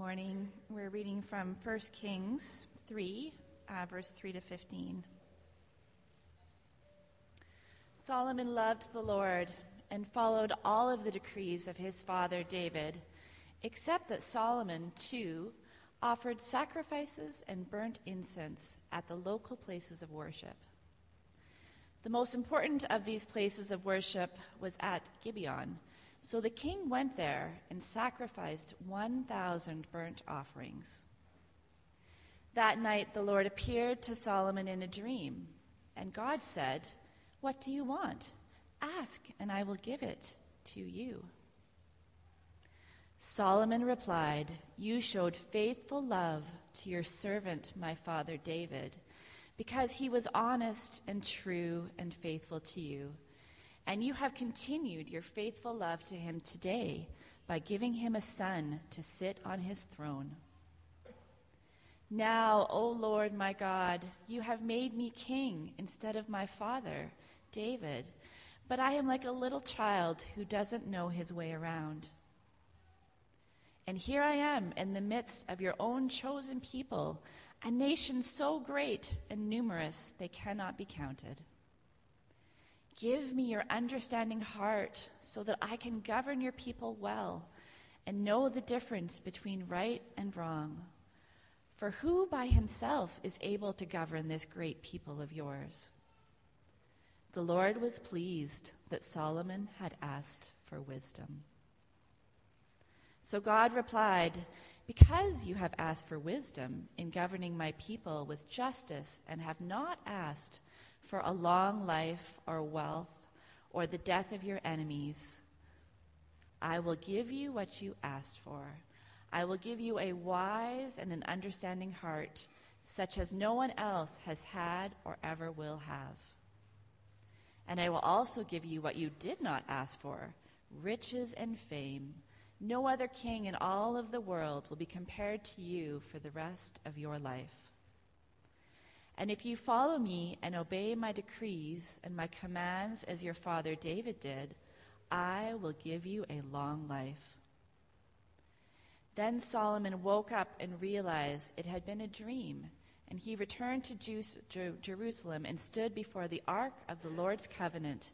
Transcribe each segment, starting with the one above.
morning. We're reading from 1 Kings 3, uh, verse 3 to 15. Solomon loved the Lord and followed all of the decrees of his father David, except that Solomon, too, offered sacrifices and burnt incense at the local places of worship. The most important of these places of worship was at Gibeon so the king went there and sacrificed 1,000 burnt offerings. That night the Lord appeared to Solomon in a dream, and God said, What do you want? Ask, and I will give it to you. Solomon replied, You showed faithful love to your servant, my father David, because he was honest and true and faithful to you and you have continued your faithful love to him today by giving him a son to sit on his throne. Now, O Lord my God, you have made me king instead of my father, David, but I am like a little child who doesn't know his way around. And here I am in the midst of your own chosen people, a nation so great and numerous they cannot be counted. Give me your understanding heart so that I can govern your people well and know the difference between right and wrong. For who by himself is able to govern this great people of yours? The Lord was pleased that Solomon had asked for wisdom. So God replied, Because you have asked for wisdom in governing my people with justice and have not asked for a long life or wealth or the death of your enemies. I will give you what you asked for. I will give you a wise and an understanding heart, such as no one else has had or ever will have. And I will also give you what you did not ask for riches and fame. No other king in all of the world will be compared to you for the rest of your life. And if you follow me and obey my decrees and my commands as your father David did, I will give you a long life. Then Solomon woke up and realized it had been a dream, and he returned to Jerusalem and stood before the ark of the Lord's covenant,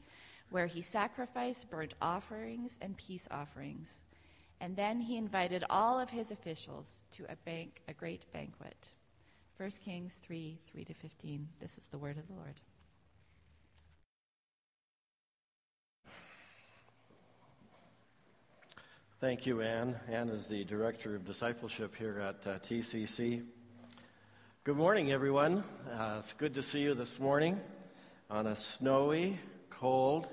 where he sacrificed burnt offerings and peace offerings. And then he invited all of his officials to a, bank, a great banquet. 1 Kings 3 3 to 15. This is the word of the Lord. Thank you, Anne. Anne is the Director of Discipleship here at uh, TCC. Good morning, everyone. Uh, it's good to see you this morning on a snowy, cold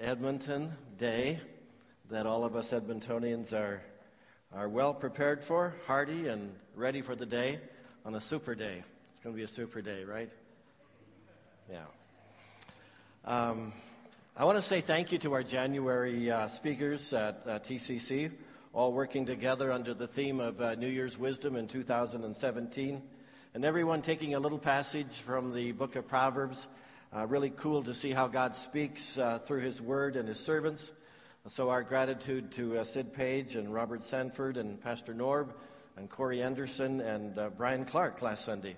Edmonton day that all of us Edmontonians are, are well prepared for, hearty, and ready for the day on a super day. It's going to be a super day, right? Yeah. Um, I want to say thank you to our January uh, speakers at uh, TCC, all working together under the theme of uh, New Year's Wisdom in 2017. And everyone taking a little passage from the book of Proverbs. Uh, really cool to see how God speaks uh, through his word and his servants. So, our gratitude to uh, Sid Page and Robert Sanford and Pastor Norb and Corey Anderson and uh, Brian Clark last Sunday.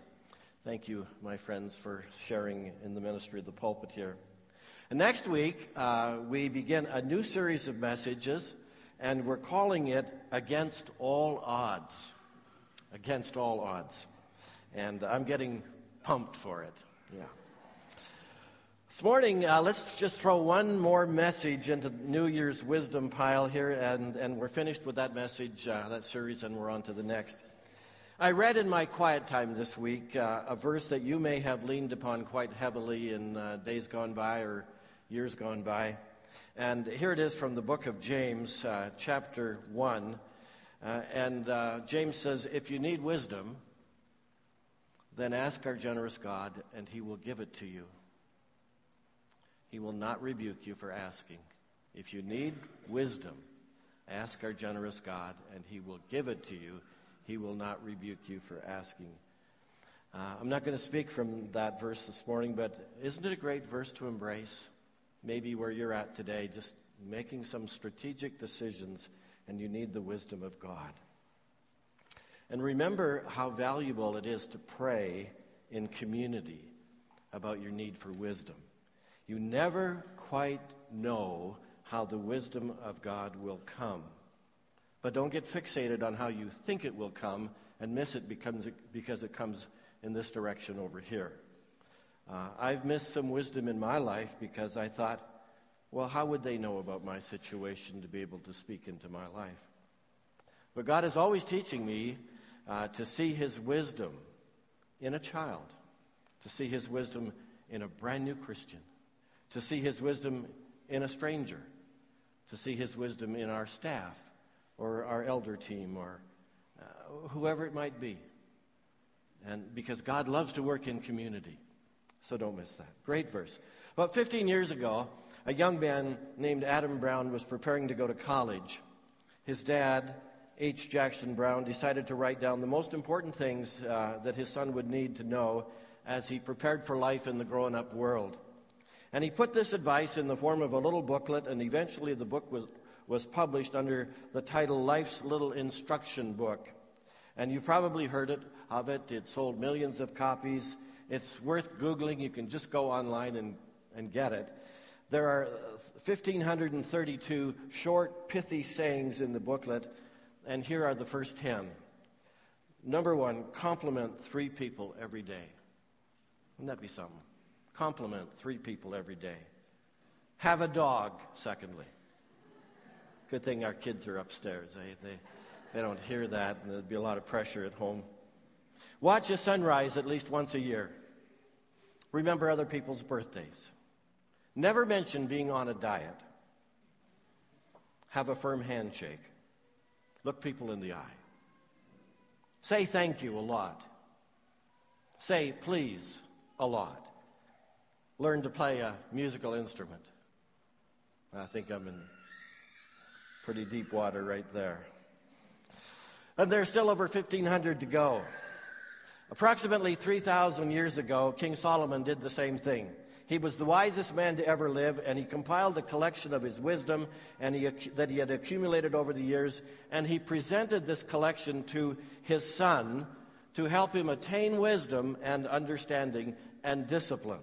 Thank you, my friends, for sharing in the ministry of the pulpit here. And next week, uh, we begin a new series of messages, and we're calling it Against All Odds. Against All Odds. And I'm getting pumped for it. Yeah. This morning, uh, let's just throw one more message into New Year's wisdom pile here, and, and we're finished with that message, uh, that series, and we're on to the next. I read in my quiet time this week uh, a verse that you may have leaned upon quite heavily in uh, days gone by or years gone by. And here it is from the book of James, uh, chapter 1. Uh, and James says, If you need wisdom, then ask our generous God, and he will give it to you. He will not rebuke you for asking. If you need wisdom, ask our generous God, and He will give it to you. He will not rebuke you for asking. Uh, I'm not going to speak from that verse this morning, but isn't it a great verse to embrace? Maybe where you're at today, just making some strategic decisions, and you need the wisdom of God. And remember how valuable it is to pray in community about your need for wisdom. You never quite know how the wisdom of God will come. But don't get fixated on how you think it will come and miss it because it, comes in this direction over here. Uh, I've missed some wisdom in my life because I thought, well, how would they know about my situation to be able to speak into my life? But God is always teaching me uh, to see His wisdom in a child, to see His wisdom in a brand new Christian, to see His wisdom in a stranger, to see His wisdom in our staff or our elder team or uh, whoever it might be. And because God loves to work in community. So don't miss that. Great verse. About 15 years ago, a young man named Adam Brown was preparing to go to college. His dad, H. Jackson Brown, decided to write down the most important things uh, that his son would need to know as he prepared for life in the grown up world. And he put this advice in the form of a little booklet, and eventually the book was, was published under the title Life's Little Instruction Book. And you've probably heard it, of it. It sold millions of copies. It's worth Googling. You can just go online and, and get it. There are 1,532 short, pithy sayings in the booklet, and here are the first 10. Number one, compliment three people every day. Wouldn't that be something? Compliment three people every day. Have a dog, secondly. Good thing our kids are upstairs. They, they don't hear that, and there'd be a lot of pressure at home. Watch a sunrise at least once a year. Remember other people's birthdays. Never mention being on a diet. Have a firm handshake. Look people in the eye. Say thank you a lot. Say please a lot. Learn to play a musical instrument. I think I'm in pretty deep water right there. And there's still over 1,500 to go. Approximately 3,000 years ago, King Solomon did the same thing. He was the wisest man to ever live, and he compiled a collection of his wisdom and he, that he had accumulated over the years, and he presented this collection to his son to help him attain wisdom and understanding and discipline.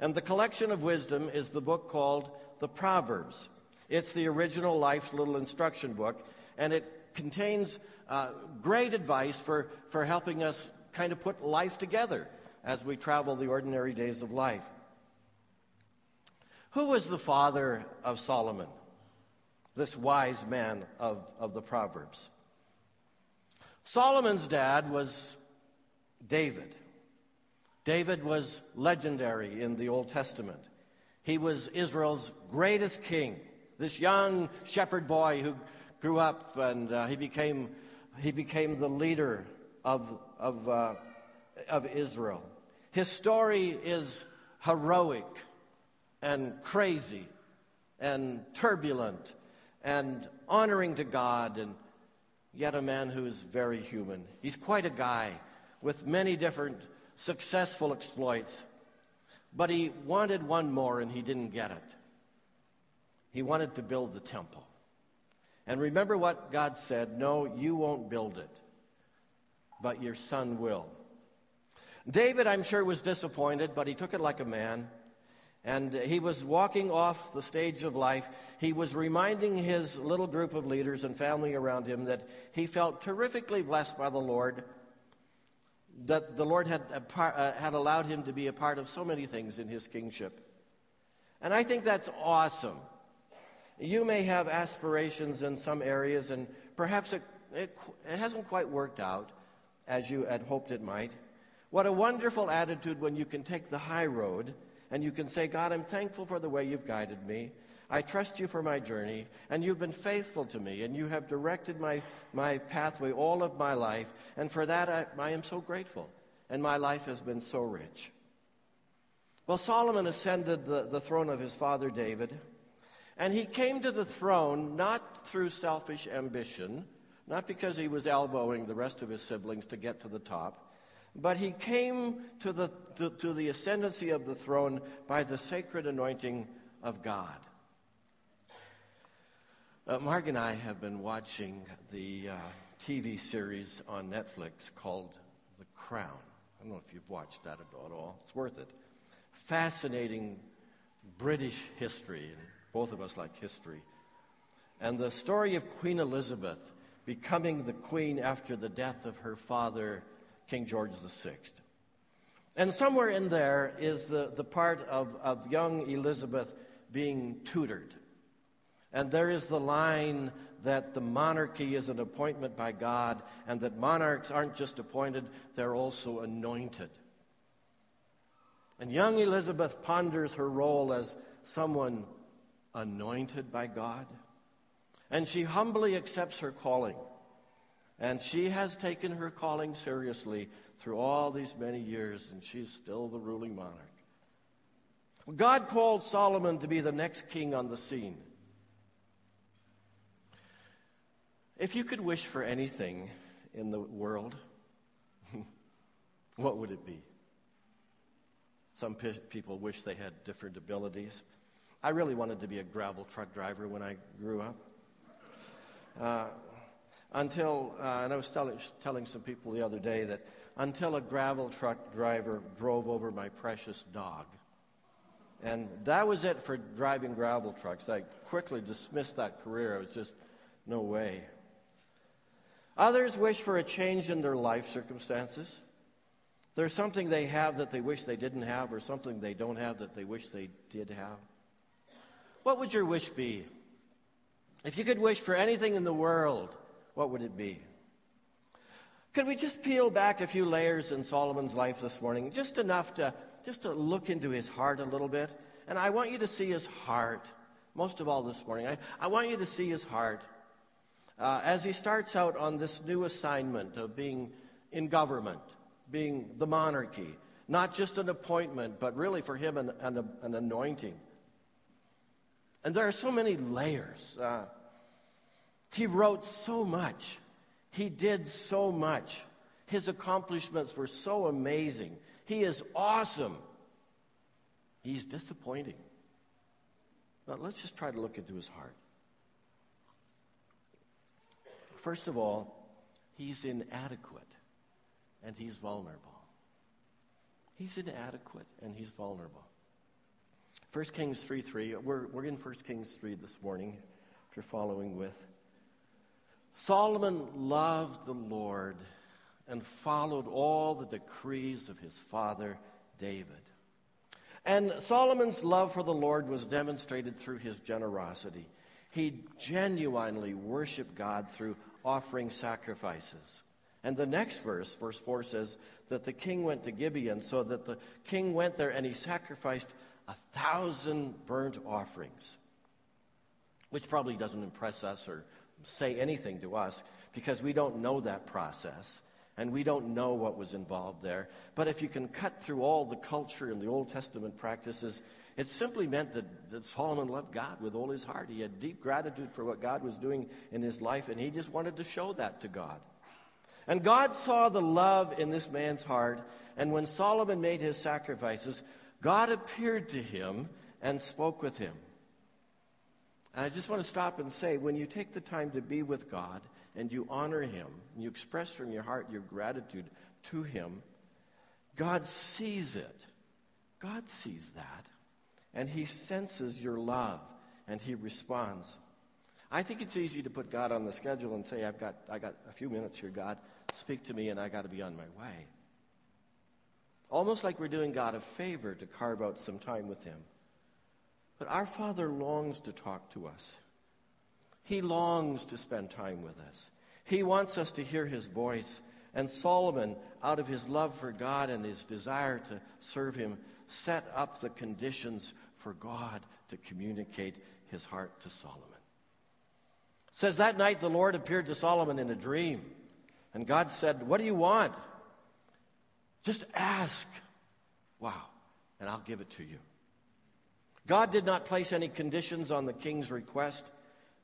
And the collection of wisdom is the book called the Proverbs. It's the original Life's Little Instruction book, and it contains uh, great advice for, for helping us kind of put life together as we travel the ordinary days of life. Who was the father of Solomon, this wise man of, of the Proverbs? Solomon's dad was David. David was legendary in the Old Testament. He was Israel's greatest king, this young shepherd boy who grew up and uh, he, became, he became the leader of, of, uh, of Israel. His story is heroic and crazy and turbulent and honoring to God, and yet a man who is very human. He's quite a guy with many different successful exploits, but he wanted one more and he didn't get it. He wanted to build the temple. And remember what God said no, you won't build it but your son will. David, I'm sure, was disappointed, but he took it like a man. And he was walking off the stage of life. He was reminding his little group of leaders and family around him that he felt terrifically blessed by the Lord, that the Lord had, uh, had allowed him to be a part of so many things in his kingship. And I think that's awesome. You may have aspirations in some areas, and perhaps it, it, it hasn't quite worked out as you had hoped it might. What a wonderful attitude when you can take the high road and you can say, God, I'm thankful for the way you've guided me. I trust you for my journey, and you've been faithful to me, and you have directed my, my pathway all of my life, and for that I, I am so grateful, and my life has been so rich. Well, Solomon ascended the, the throne of his father David, and he came to the throne not through selfish ambition, not because he was elbowing the rest of his siblings to get to the top, but he came to the, to, to the ascendancy of the throne by the sacred anointing of God. Uh, Mark and I have been watching the uh, TV series on Netflix called The Crown. I don't know if you've watched that at all. It's worth it. Fascinating British history, and both of us like history. And the story of Queen Elizabeth becoming the queen after the death of her father, King George VI. And somewhere in there is the, the part of, of young Elizabeth being tutored. And there is the line that the monarchy is an appointment by God, and that monarchs aren't just appointed, they're also anointed. And young Elizabeth ponders her role as someone anointed by God. And she humbly accepts her calling. And she has taken her calling seriously through all these many years, and she's still the ruling monarch. God called Solomon to be the next king on the scene. If you could wish for anything in the world, what would it be? Some p- people wish they had different abilities. I really wanted to be a gravel truck driver when I grew up. Uh, until, uh, and I was tell- telling some people the other day that until a gravel truck driver drove over my precious dog. And that was it for driving gravel trucks. I quickly dismissed that career. It was just no way. Others wish for a change in their life circumstances. There's something they have that they wish they didn't have, or something they don't have that they wish they did have. What would your wish be? If you could wish for anything in the world, what would it be? Could we just peel back a few layers in Solomon's life this morning? Just enough to just to look into his heart a little bit. And I want you to see his heart, most of all this morning. I, I want you to see his heart uh, as he starts out on this new assignment of being in government, being the monarchy, not just an appointment, but really for him an, an, an anointing. And there are so many layers. Uh, he wrote so much, he did so much. His accomplishments were so amazing. He is awesome. He's disappointing. But let's just try to look into his heart. First of all, he's inadequate and he's vulnerable. He's inadequate and he's vulnerable. 1 Kings 3 3. We're, we're in 1 Kings 3 this morning, if you're following with. Solomon loved the Lord and followed all the decrees of his father David. And Solomon's love for the Lord was demonstrated through his generosity. He genuinely worshiped God through offering sacrifices. And the next verse, verse 4 says that the king went to Gibeon, so that the king went there and he sacrificed a thousand burnt offerings, which probably doesn't impress us or say anything to us because we don't know that process and we don't know what was involved there. But if you can cut through all the culture and the Old Testament practices, it simply meant that, that Solomon loved God with all his heart. He had deep gratitude for what God was doing in his life, and he just wanted to show that to God. And God saw the love in this man's heart, and when Solomon made his sacrifices, God appeared to him and spoke with him. And I just want to stop and say when you take the time to be with God and you honor him, and you express from your heart your gratitude to him, God sees it. God sees that and he senses your love and he responds. I think it's easy to put God on the schedule and say, I've got, I got a few minutes here, God. Speak to me, and I got to be on my way. Almost like we're doing God a favor to carve out some time with him. But our Father longs to talk to us. He longs to spend time with us. He wants us to hear his voice. And Solomon, out of his love for God and his desire to serve him, set up the conditions for God to communicate his heart to Solomon. It says that night the Lord appeared to Solomon in a dream, and God said, What do you want? Just ask. Wow, and I'll give it to you. God did not place any conditions on the king's request,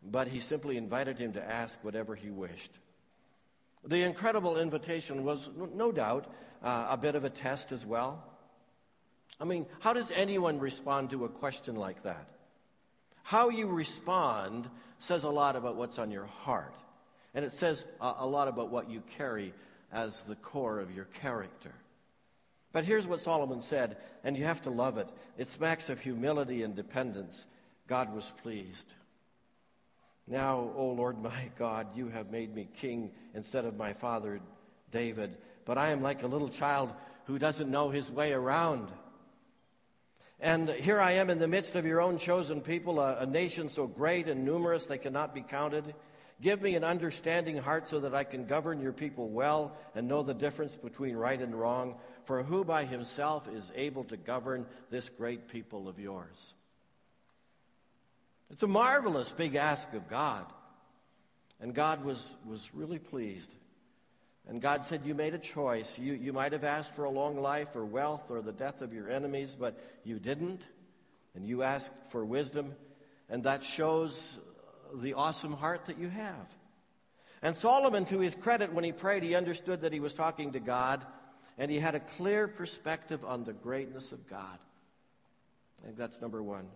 but he simply invited him to ask whatever he wished. The incredible invitation was, no doubt, uh, a bit of a test as well. I mean, how does anyone respond to a question like that? How you respond says a lot about what's on your heart. And it says a, lot about what you carry as the core of your character. But here's what Solomon said, and you have to love it. It smacks of humility and dependence. God was pleased. Now, O Lord my God, you have made me king instead of my father David, but I am like a little child who doesn't know his way around. And here I am in the midst of your own chosen people, a, a nation so great and numerous they cannot be counted. Give me an understanding heart so that I can govern your people well and know the difference between right and wrong. For who by himself is able to govern this great people of yours? It's a marvelous big ask of God. And God was, was really pleased. And God said, You made a choice. You, you might have asked for a long life or wealth or the death of your enemies, but you didn't. And you asked for wisdom. And that shows the awesome heart that you have. And Solomon, to his credit, when he prayed, he understood that he was talking to God, and he had a clear perspective on the greatness of God. I think that's number one.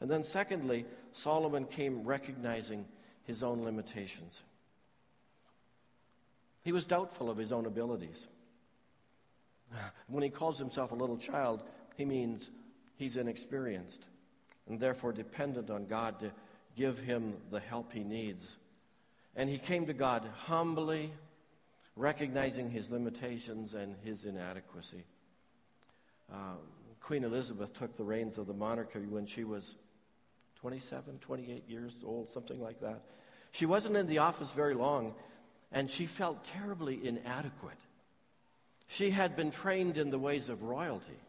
And then, secondly, Solomon came recognizing his own limitations. He was doubtful of his own abilities. When he calls himself a little child, he means he's inexperienced and therefore dependent on God to give him the help he needs. And he came to God humbly, recognizing his limitations and his inadequacy. Uh, Queen Elizabeth took the reins of the monarchy when she was 27, 28 years old, something like that. She wasn't in the office very long, and she felt terribly inadequate. She had been trained in the ways of royalty,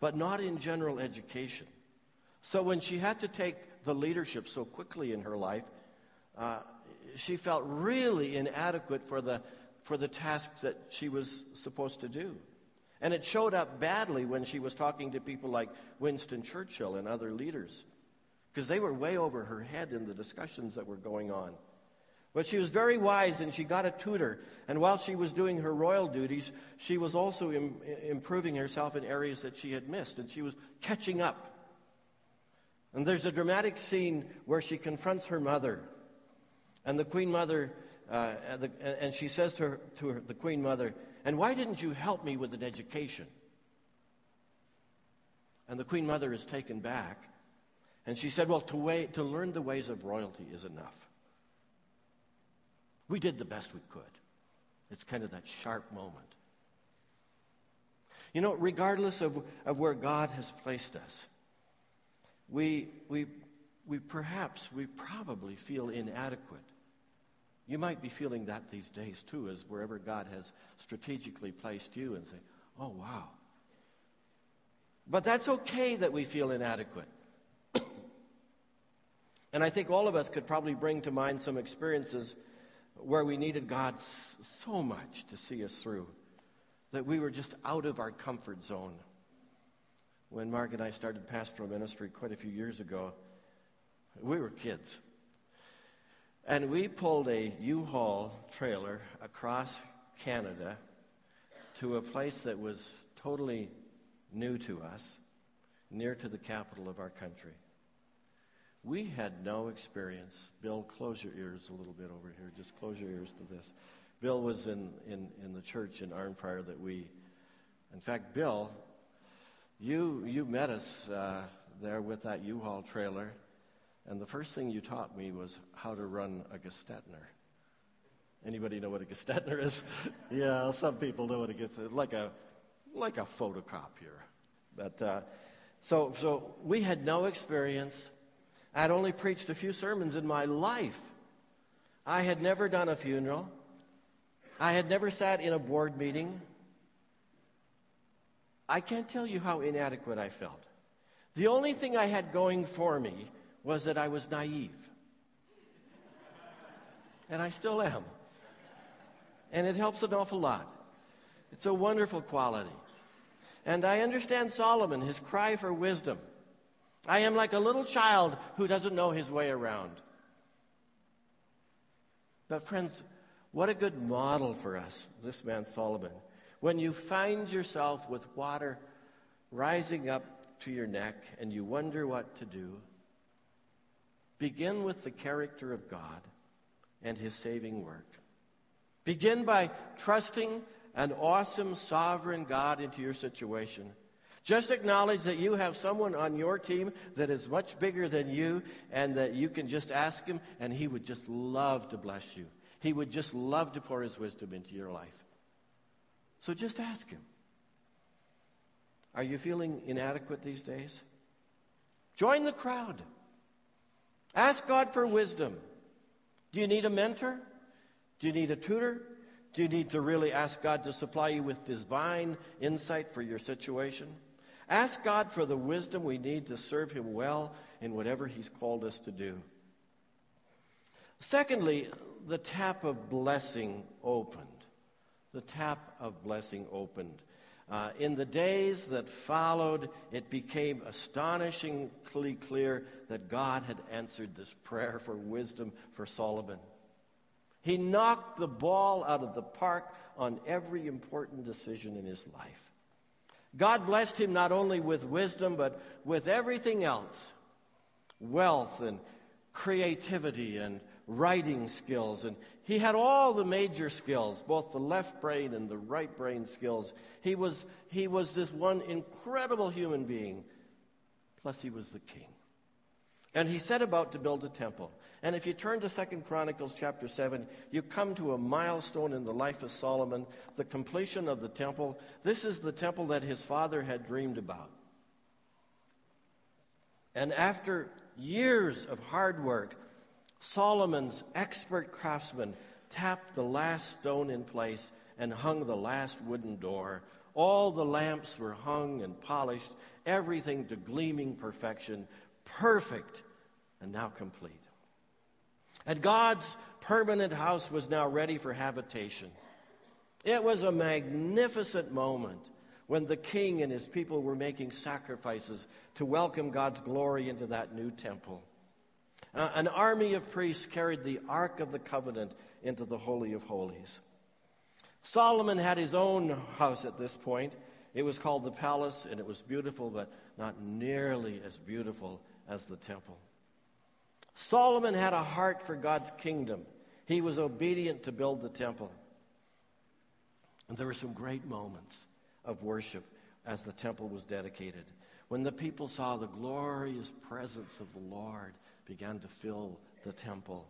but not in general education. So when she had to take the leadership so quickly in her life, uh, she felt really inadequate for the, for the tasks that she was supposed to do. And it showed up badly when she was talking to people like Winston Churchill and other leaders, because they were way over her head in the discussions that were going on. But she was very wise and she got a tutor. And while she was doing her royal duties, she was also Im- improving herself in areas that she had missed. And she was catching up and there's a dramatic scene where she confronts her mother. And the queen mother, uh, and she says to, her, to her, the queen mother, And why didn't you help me with an education? And the queen mother is taken back. And she said, Well, to, way, to learn the ways of royalty is enough. We did the best we could. It's kind of that sharp moment. You know, regardless of, of where God has placed us, we, we, we perhaps, we probably feel inadequate. You might be feeling that these days too, as wherever God has strategically placed you and say, oh, wow. But that's okay that we feel inadequate. and I think all of us could probably bring to mind some experiences where we needed God so much to see us through that we were just out of our comfort zone when Mark and I started pastoral ministry quite a few years ago, we were kids. And we pulled a U-Haul trailer across Canada to a place that was totally new to us, near to the capital of our country. We had no experience. Bill, close your ears a little bit over here. Just close your ears to this. Bill was in, in, in the church in Arnprior that we, in fact, Bill you, you met us uh, there with that U-Haul trailer, and the first thing you taught me was how to run a Gestetner. Anybody know what a Gestetner is? yeah, some people know what Gestetner is. Like a, like a photocopier. But, uh, so, so we had no experience. I'd only preached a few sermons in my life. I had never done a funeral. I had never sat in a board meeting. I can't tell you how inadequate I felt. The only thing I had going for me was that I was naive. And I still am. And it helps an awful lot. It's a wonderful quality. And I understand Solomon, his cry for wisdom. I am like a little child who doesn't know his way around. But, friends, what a good model for us, this man Solomon. When you find yourself with water rising up to your neck and you wonder what to do, begin with the character of God and his saving work. Begin by trusting an awesome sovereign God into your situation. Just acknowledge that you have someone on your team that is much bigger than you and that you can just ask him and he would just love to bless you. He would just love to pour his wisdom into your life. So just ask him. Are you feeling inadequate these days? Join the crowd. Ask God for wisdom. Do you need a mentor? Do you need a tutor? Do you need to really ask God to supply you with divine insight for your situation? Ask God for the wisdom we need to serve Him well in whatever He's called us to do. Secondly, the tap of blessing opened. The tap of blessing opened. Uh, in the days that followed, it became astonishingly clear that God had answered this prayer for wisdom for Solomon. He knocked the ball out of the park on every important decision in his life. God blessed him not only with wisdom, but with everything else wealth and creativity and writing skills. And he had all the major skills, both the left brain and the right brain skills. He was, he was this one incredible human being. Plus, he was the king. And he set about to build a temple. And if you turn to Second Chronicles chapter 7, you come to a milestone in the life of Solomon, the completion of the temple. This is the temple that his father had dreamed about. And after years of hard work, Solomon's expert craftsman tapped the last stone in place and hung the last wooden door. All the lamps were hung and polished, everything to gleaming perfection, perfect and now complete. And God's permanent house was now ready for habitation. It was a magnificent moment when the king and his people were making sacrifices to welcome God's glory into that new temple. Uh, an army of priests carried the Ark of the Covenant into the Holy of Holies. Solomon had his own house at this point. It was called the palace, and it was beautiful, but not nearly as beautiful as the temple. Solomon had a heart for God's kingdom. He was obedient to build the temple. And there were some great moments of worship as the temple was dedicated. When the people saw the glorious presence of the Lord began to fill the temple.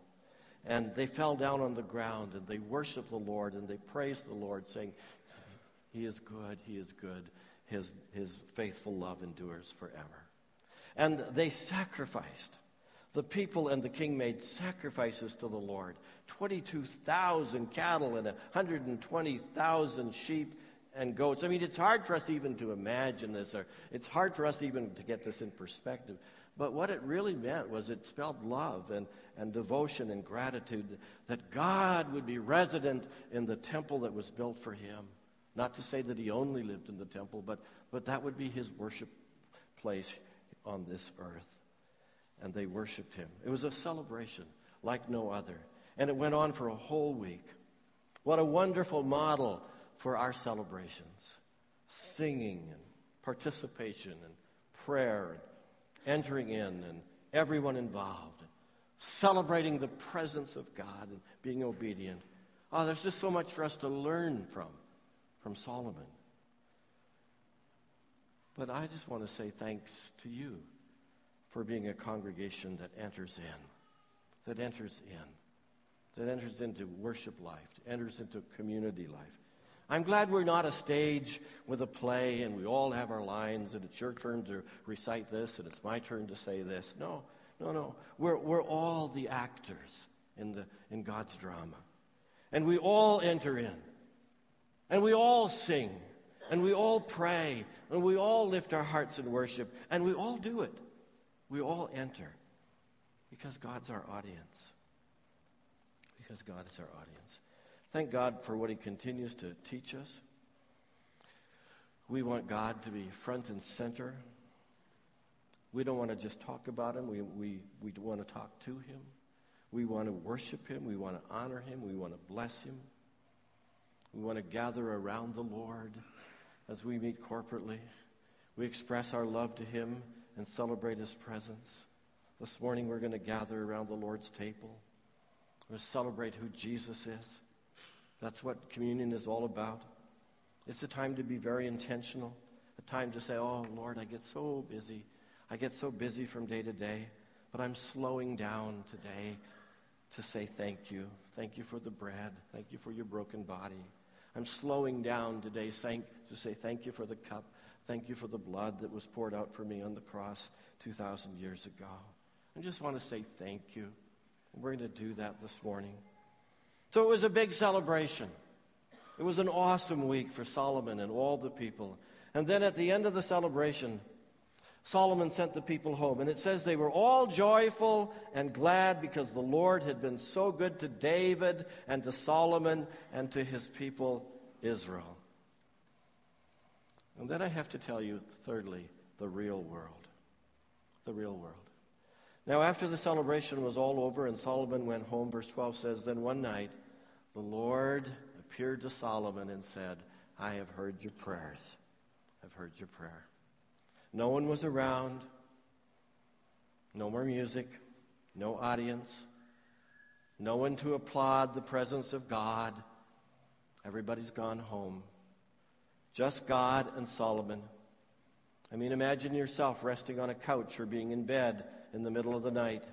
And they fell down on the ground and they worshiped the Lord and they praised the Lord, saying, He is good, He is good. His, his faithful love endures forever. And they sacrificed. The people and the king made sacrifices to the Lord 22,000 cattle and 120,000 sheep and goats. I mean, it's hard for us even to imagine this, or it's hard for us even to get this in perspective. But what it really meant was it spelled love and, and devotion and gratitude that God would be resident in the temple that was built for him. Not to say that he only lived in the temple, but, but that would be his worship place on this earth. And they worshiped him. It was a celebration like no other. And it went on for a whole week. What a wonderful model for our celebrations singing and participation and prayer and entering in and everyone involved, and celebrating the presence of God and being obedient. Oh, there's just so much for us to learn from, from Solomon. But I just want to say thanks to you for being a congregation that enters in, that enters in, that enters into worship life, enters into community life. I'm glad we're not a stage with a play and we all have our lines and it's your turn to recite this and it's my turn to say this. No, no, no. We're, we're all the actors in, the, in God's drama. And we all enter in. And we all sing. And we all pray. And we all lift our hearts in worship. And we all do it. We all enter. Because God's our audience. Because God is our audience. Thank God for what He continues to teach us. We want God to be front and center. We don't want to just talk about Him, we, we, we want to talk to Him. We want to worship Him. We want to honor Him. We want to bless Him. We want to gather around the Lord as we meet corporately. We express our love to Him and celebrate His presence. This morning we're going to gather around the Lord's table. We're going to celebrate who Jesus is. That's what communion is all about. It's a time to be very intentional, a time to say, Oh, Lord, I get so busy. I get so busy from day to day, but I'm slowing down today to say thank you. Thank you for the bread. Thank you for your broken body. I'm slowing down today saying, to say thank you for the cup. Thank you for the blood that was poured out for me on the cross 2,000 years ago. I just want to say thank you. We're going to do that this morning. So it was a big celebration. It was an awesome week for Solomon and all the people. And then at the end of the celebration, Solomon sent the people home. And it says they were all joyful and glad because the Lord had been so good to David and to Solomon and to his people Israel. And then I have to tell you, thirdly, the real world. The real world. Now, after the celebration was all over and Solomon went home, verse 12 says, Then one night the Lord appeared to Solomon and said, I have heard your prayers. I've heard your prayer. No one was around. No more music. No audience. No one to applaud the presence of God. Everybody's gone home. Just God and Solomon. I mean, imagine yourself resting on a couch or being in bed in the middle of the night.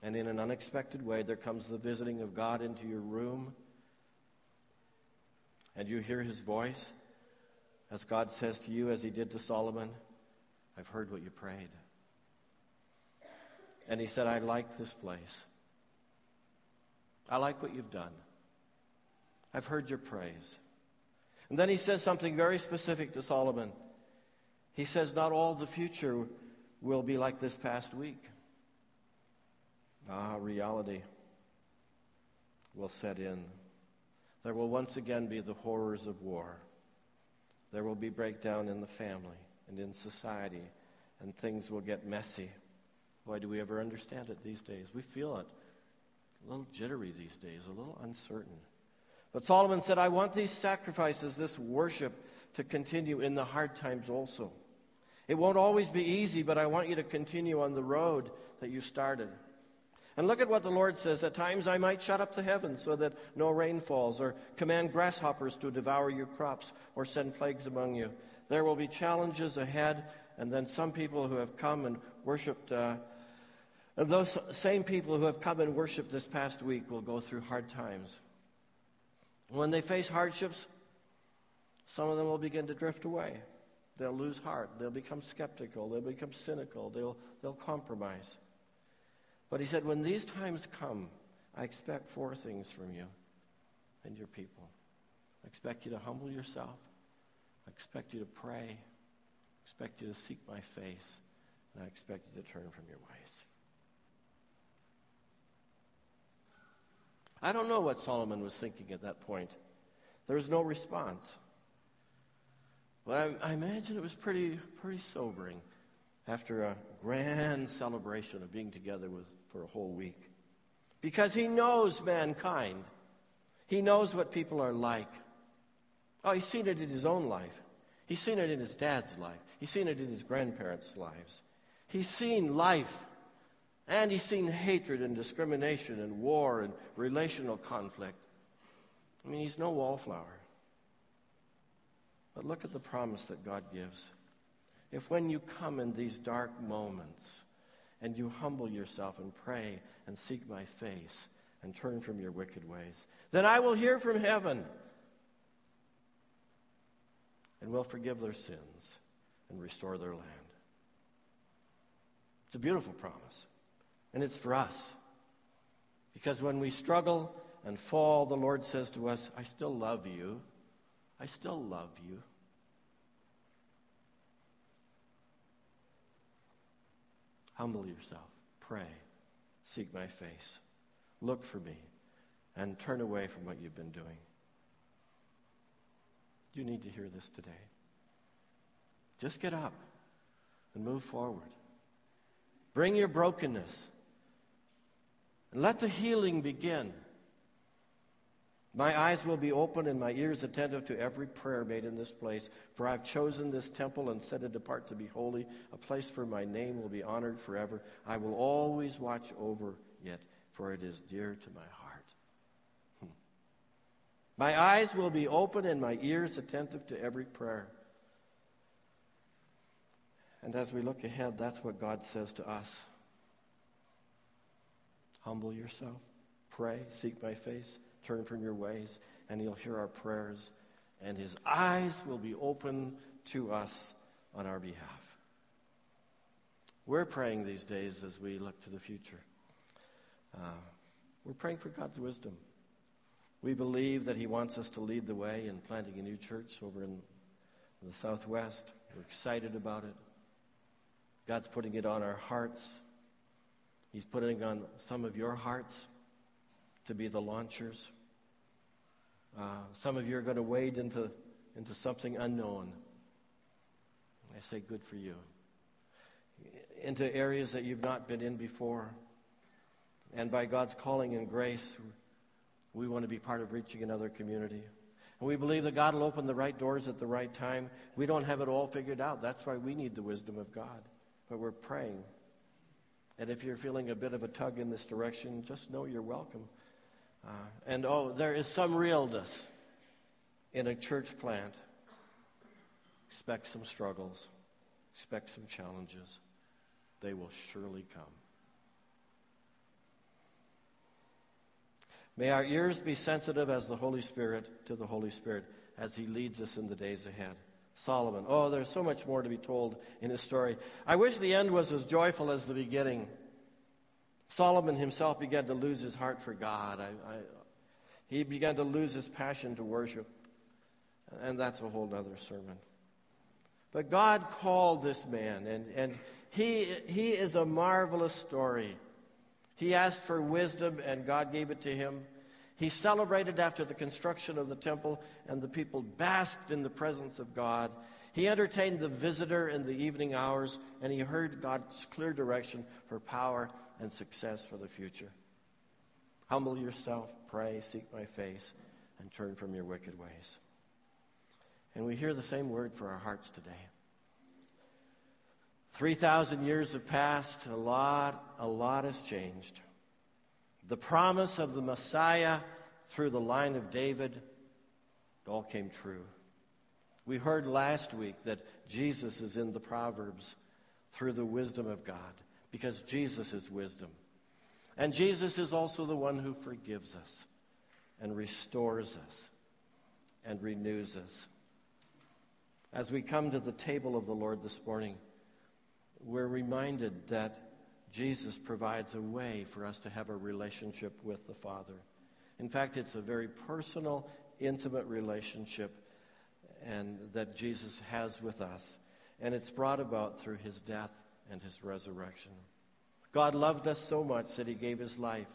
And in an unexpected way, there comes the visiting of God into your room. And you hear his voice as God says to you, as he did to Solomon, I've heard what you prayed. And he said, I like this place. I like what you've done. I've heard your praise. And then he says something very specific to Solomon. He says, Not all the future will be like this past week. Ah, reality will set in. There will once again be the horrors of war. There will be breakdown in the family and in society, and things will get messy. Why do we ever understand it these days? We feel it. A little jittery these days, a little uncertain. But Solomon said, I want these sacrifices, this worship, to continue in the hard times also. It won't always be easy, but I want you to continue on the road that you started. And look at what the Lord says. At times I might shut up the heavens so that no rain falls, or command grasshoppers to devour your crops, or send plagues among you. There will be challenges ahead, and then some people who have come and worshiped, uh, and those same people who have come and worshiped this past week will go through hard times. When they face hardships, some of them will begin to drift away. They'll lose heart. They'll become skeptical. They'll become cynical. They'll, they'll compromise. But he said, When these times come, I expect four things from you and your people. I expect you to humble yourself. I expect you to pray. I expect you to seek my face. And I expect you to turn from your ways. I don't know what Solomon was thinking at that point. There was no response. But I, I imagine it was pretty, pretty sobering after a grand celebration of being together with, for a whole week. Because he knows mankind. He knows what people are like. Oh, he's seen it in his own life. He's seen it in his dad's life. He's seen it in his grandparents' lives. He's seen life and he's seen hatred and discrimination and war and relational conflict. I mean, he's no wallflower. But look at the promise that God gives. If when you come in these dark moments and you humble yourself and pray and seek my face and turn from your wicked ways, then I will hear from heaven and will forgive their sins and restore their land. It's a beautiful promise. And it's for us. Because when we struggle and fall, the Lord says to us, I still love you. I still love you. Humble yourself. Pray. Seek my face. Look for me. And turn away from what you've been doing. You need to hear this today. Just get up and move forward. Bring your brokenness. And let the healing begin. My eyes will be open and my ears attentive to every prayer made in this place. For I've chosen this temple and set it apart to be holy. A place for my name will be honored forever. I will always watch over it, for it is dear to my heart. Hmm. My eyes will be open and my ears attentive to every prayer. And as we look ahead, that's what God says to us. Humble yourself, pray, seek my face, turn from your ways, and he'll hear our prayers, and his eyes will be open to us on our behalf. We're praying these days as we look to the future. Uh, we're praying for God's wisdom. We believe that He wants us to lead the way in planting a new church over in the Southwest. We're excited about it. God's putting it on our hearts. He's putting on some of your hearts to be the launchers. Uh, some of you are going to wade into, into something unknown. I say, good for you. Into areas that you've not been in before. And by God's calling and grace, we want to be part of reaching another community. And we believe that God will open the right doors at the right time. We don't have it all figured out. That's why we need the wisdom of God. But we're praying. And if you're feeling a bit of a tug in this direction, just know you're welcome. Uh, and oh, there is some realness in a church plant. Expect some struggles, expect some challenges. They will surely come. May our ears be sensitive as the Holy Spirit to the Holy Spirit as he leads us in the days ahead. Solomon. Oh, there's so much more to be told in his story. I wish the end was as joyful as the beginning. Solomon himself began to lose his heart for God. I, I, he began to lose his passion to worship. And that's a whole other sermon. But God called this man, and, and he, he is a marvelous story. He asked for wisdom, and God gave it to him. He celebrated after the construction of the temple, and the people basked in the presence of God. He entertained the visitor in the evening hours, and he heard God's clear direction for power and success for the future. Humble yourself, pray, seek my face, and turn from your wicked ways. And we hear the same word for our hearts today. 3,000 years have passed, a lot, a lot has changed. The promise of the Messiah through the line of David it all came true. We heard last week that Jesus is in the Proverbs through the wisdom of God because Jesus is wisdom. And Jesus is also the one who forgives us and restores us and renews us. As we come to the table of the Lord this morning, we're reminded that Jesus provides a way for us to have a relationship with the Father. In fact, it's a very personal, intimate relationship and that Jesus has with us. And it's brought about through his death and his resurrection. God loved us so much that he gave his life,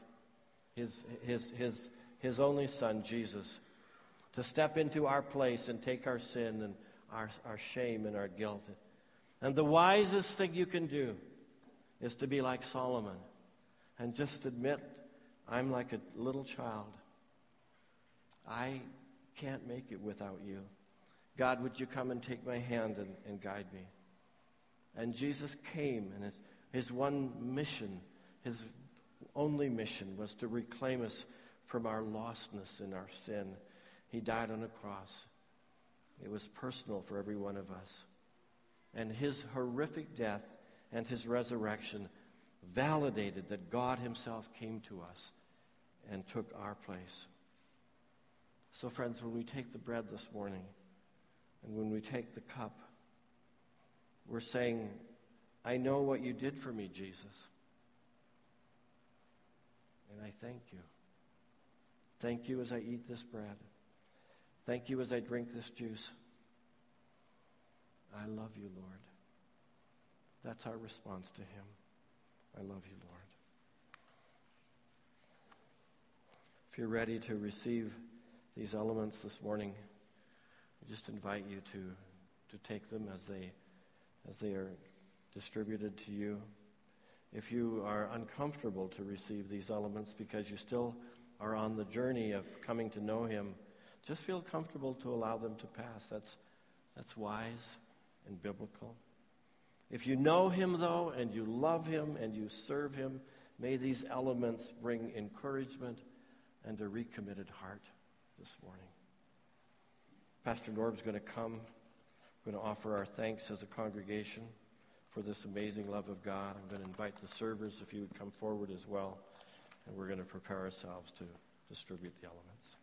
his, his, his, his only son, Jesus, to step into our place and take our sin and our, our shame and our guilt. And the wisest thing you can do is to be like Solomon and just admit, I'm like a little child. I can't make it without you. God, would you come and take my hand and, and guide me? And Jesus came, and his, his one mission, his only mission, was to reclaim us from our lostness and our sin. He died on a cross. It was personal for every one of us. And his horrific death and his resurrection validated that God himself came to us and took our place. So, friends, when we take the bread this morning and when we take the cup, we're saying, I know what you did for me, Jesus. And I thank you. Thank you as I eat this bread. Thank you as I drink this juice. I love you, Lord. That's our response to him. I love you, Lord. If you're ready to receive these elements this morning, I just invite you to, to take them as they, as they are distributed to you. If you are uncomfortable to receive these elements because you still are on the journey of coming to know Him, just feel comfortable to allow them to pass. That's, that's wise and biblical. If you know Him, though, and you love Him and you serve Him, May these elements bring encouragement and a recommitted heart this morning. Pastor Norb's going to come. We're going to offer our thanks as a congregation for this amazing love of God. I'm going to invite the servers if you would come forward as well. And we're going to prepare ourselves to distribute the elements.